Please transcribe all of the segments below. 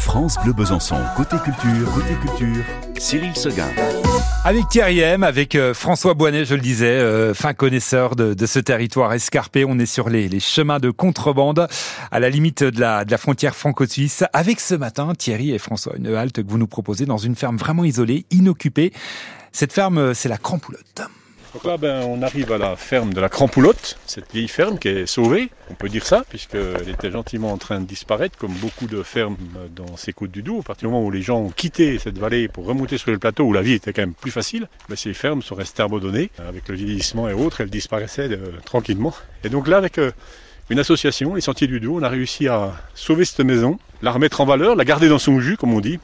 France Bleu Besançon. Côté culture, côté culture, Cyril Seguin. Avec Thierry M, avec euh, François Boinet, je le disais, euh, fin connaisseur de, ce territoire escarpé. On est sur les, les, chemins de contrebande, à la limite de la, de la frontière franco-suisse. Avec ce matin, Thierry et François, une halte que vous nous proposez dans une ferme vraiment isolée, inoccupée. Cette ferme, euh, c'est la Crampoulotte. Donc là, ben, on arrive à la ferme de la Crampoulotte, cette vieille ferme qui est sauvée, on peut dire ça, puisqu'elle était gentiment en train de disparaître, comme beaucoup de fermes dans ces côtes du Doubs. À partir du moment où les gens ont quitté cette vallée pour remonter sur le plateau, où la vie était quand même plus facile, ben, ces fermes sont restées abandonnées. Avec le vieillissement et autres, elles disparaissaient euh, tranquillement. Et donc là, avec euh, une association, les Sentiers du Doubs, on a réussi à sauver cette maison, la remettre en valeur, la garder dans son jus, comme on dit,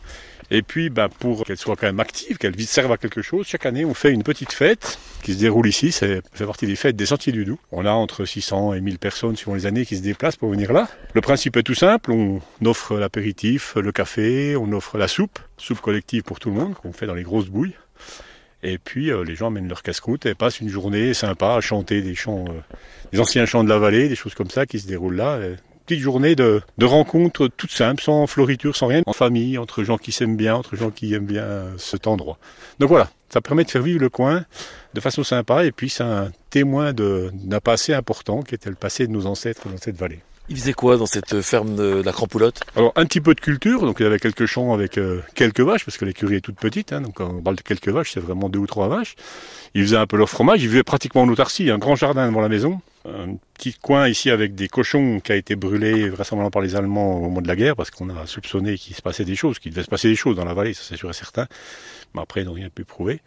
et puis, ben, pour qu'elle soit quand même active, qu'elle serve à quelque chose, chaque année, on fait une petite fête qui se déroule ici. Ça fait partie des fêtes des Sentiers du Doubs. On a entre 600 et 1000 personnes suivant les années qui se déplacent pour venir là. Le principe est tout simple. On offre l'apéritif, le café, on offre la soupe, soupe collective pour tout le monde, qu'on fait dans les grosses bouilles. Et puis euh, les gens amènent leur casse-croûte et passent une journée sympa à chanter des chants, euh, des anciens chants de la vallée, des choses comme ça qui se déroulent là petite journée de, de rencontres toutes simples, sans floriture, sans rien, en famille, entre gens qui s'aiment bien, entre gens qui aiment bien cet endroit. Donc voilà, ça permet de faire vivre le coin de façon sympa et puis c'est un témoin d'un passé important qui était le passé de nos ancêtres dans cette vallée. Il faisait quoi dans cette ferme de la Crampoulotte? Alors un petit peu de culture, donc il y avait quelques champs avec euh, quelques vaches, parce que l'écurie est toute petite, hein, donc quand on parle de quelques vaches, c'est vraiment deux ou trois vaches. Ils faisaient un peu leur fromage, ils vivaient pratiquement en autarcie, un grand jardin devant la maison, un petit coin ici avec des cochons qui a été brûlé vraisemblablement par les Allemands au moment de la guerre, parce qu'on a soupçonné qu'il se passait des choses, qu'il devait se passer des choses dans la vallée, ça c'est sûr et certain. Mais après, ils n'ont rien pu prouver.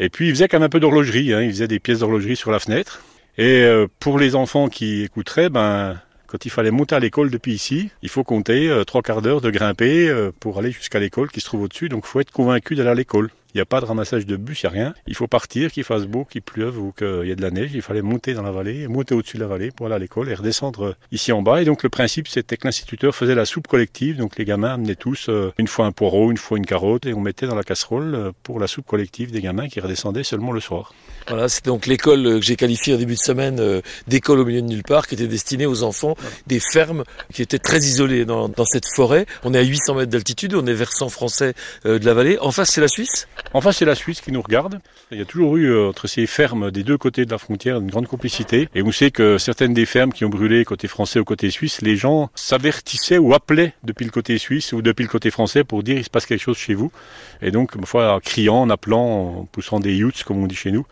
Et puis, ils faisaient quand même un peu d'horlogerie, hein, ils faisaient des pièces d'horlogerie sur la fenêtre. Et euh, pour les enfants qui écouteraient, ben quand il fallait monter à l'école depuis ici, il faut compter euh, trois quarts d'heure de grimper euh, pour aller jusqu'à l'école qui se trouve au-dessus. Donc il faut être convaincu d'aller à l'école. Il n'y a pas de ramassage de bus, il n'y a rien. Il faut partir, qu'il fasse beau, qu'il pleuve ou qu'il y ait de la neige. Il fallait monter dans la vallée, monter au-dessus de la vallée pour aller à l'école et redescendre ici en bas. Et donc le principe, c'était que l'instituteur faisait la soupe collective. Donc les gamins amenaient tous euh, une fois un poireau, une fois une carotte et on mettait dans la casserole euh, pour la soupe collective des gamins qui redescendaient seulement le soir. Voilà, c'est donc l'école que j'ai qualifiée au début de semaine euh, d'école au milieu de nulle part, qui était destinée aux enfants des fermes qui étaient très isolées dans cette forêt. On est à 800 mètres d'altitude, on est versant français de la vallée. En face, c'est la Suisse En face, c'est la Suisse qui nous regarde. Il y a toujours eu euh, entre ces fermes des deux côtés de la frontière une grande complicité. Et on sait que certaines des fermes qui ont brûlé côté français ou côté suisse, les gens s'avertissaient ou appelaient depuis le côté suisse ou depuis le côté français pour dire il se passe quelque chose chez vous. Et donc, ma foi, en criant, en appelant, en poussant des youths, comme on dit chez nous,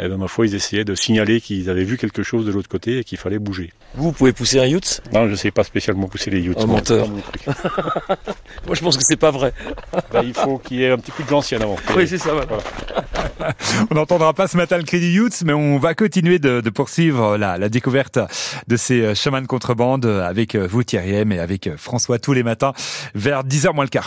et eh ben, ma foi, ils essayaient de signaler qu'ils avaient vu quelque chose de l'autre côté et qu'il fallait bouger. Vous, pouvez pousser un youth? Non, je ne sais pas spécialement pousser les youths. Un menteur. Moi, je pense que c'est pas vrai. Ben, il faut qu'il y ait un petit peu de l'ancien avant. Oui, on n'entendra pas ce matin le cri du Youth, mais on va continuer de, poursuivre la, découverte de ces chemins de contrebande avec vous Thierry M et avec François tous les matins vers 10h moins le quart.